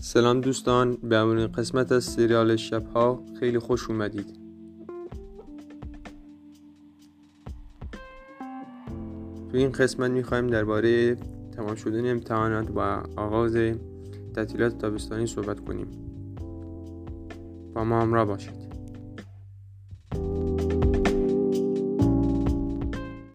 سلام دوستان به اولین قسمت از سریال شبها خیلی خوش اومدید. تو این قسمت می‌خوایم درباره تمام شدن امتحانات و آغاز تعطیلات تابستانی صحبت کنیم. با ما همراه باشید.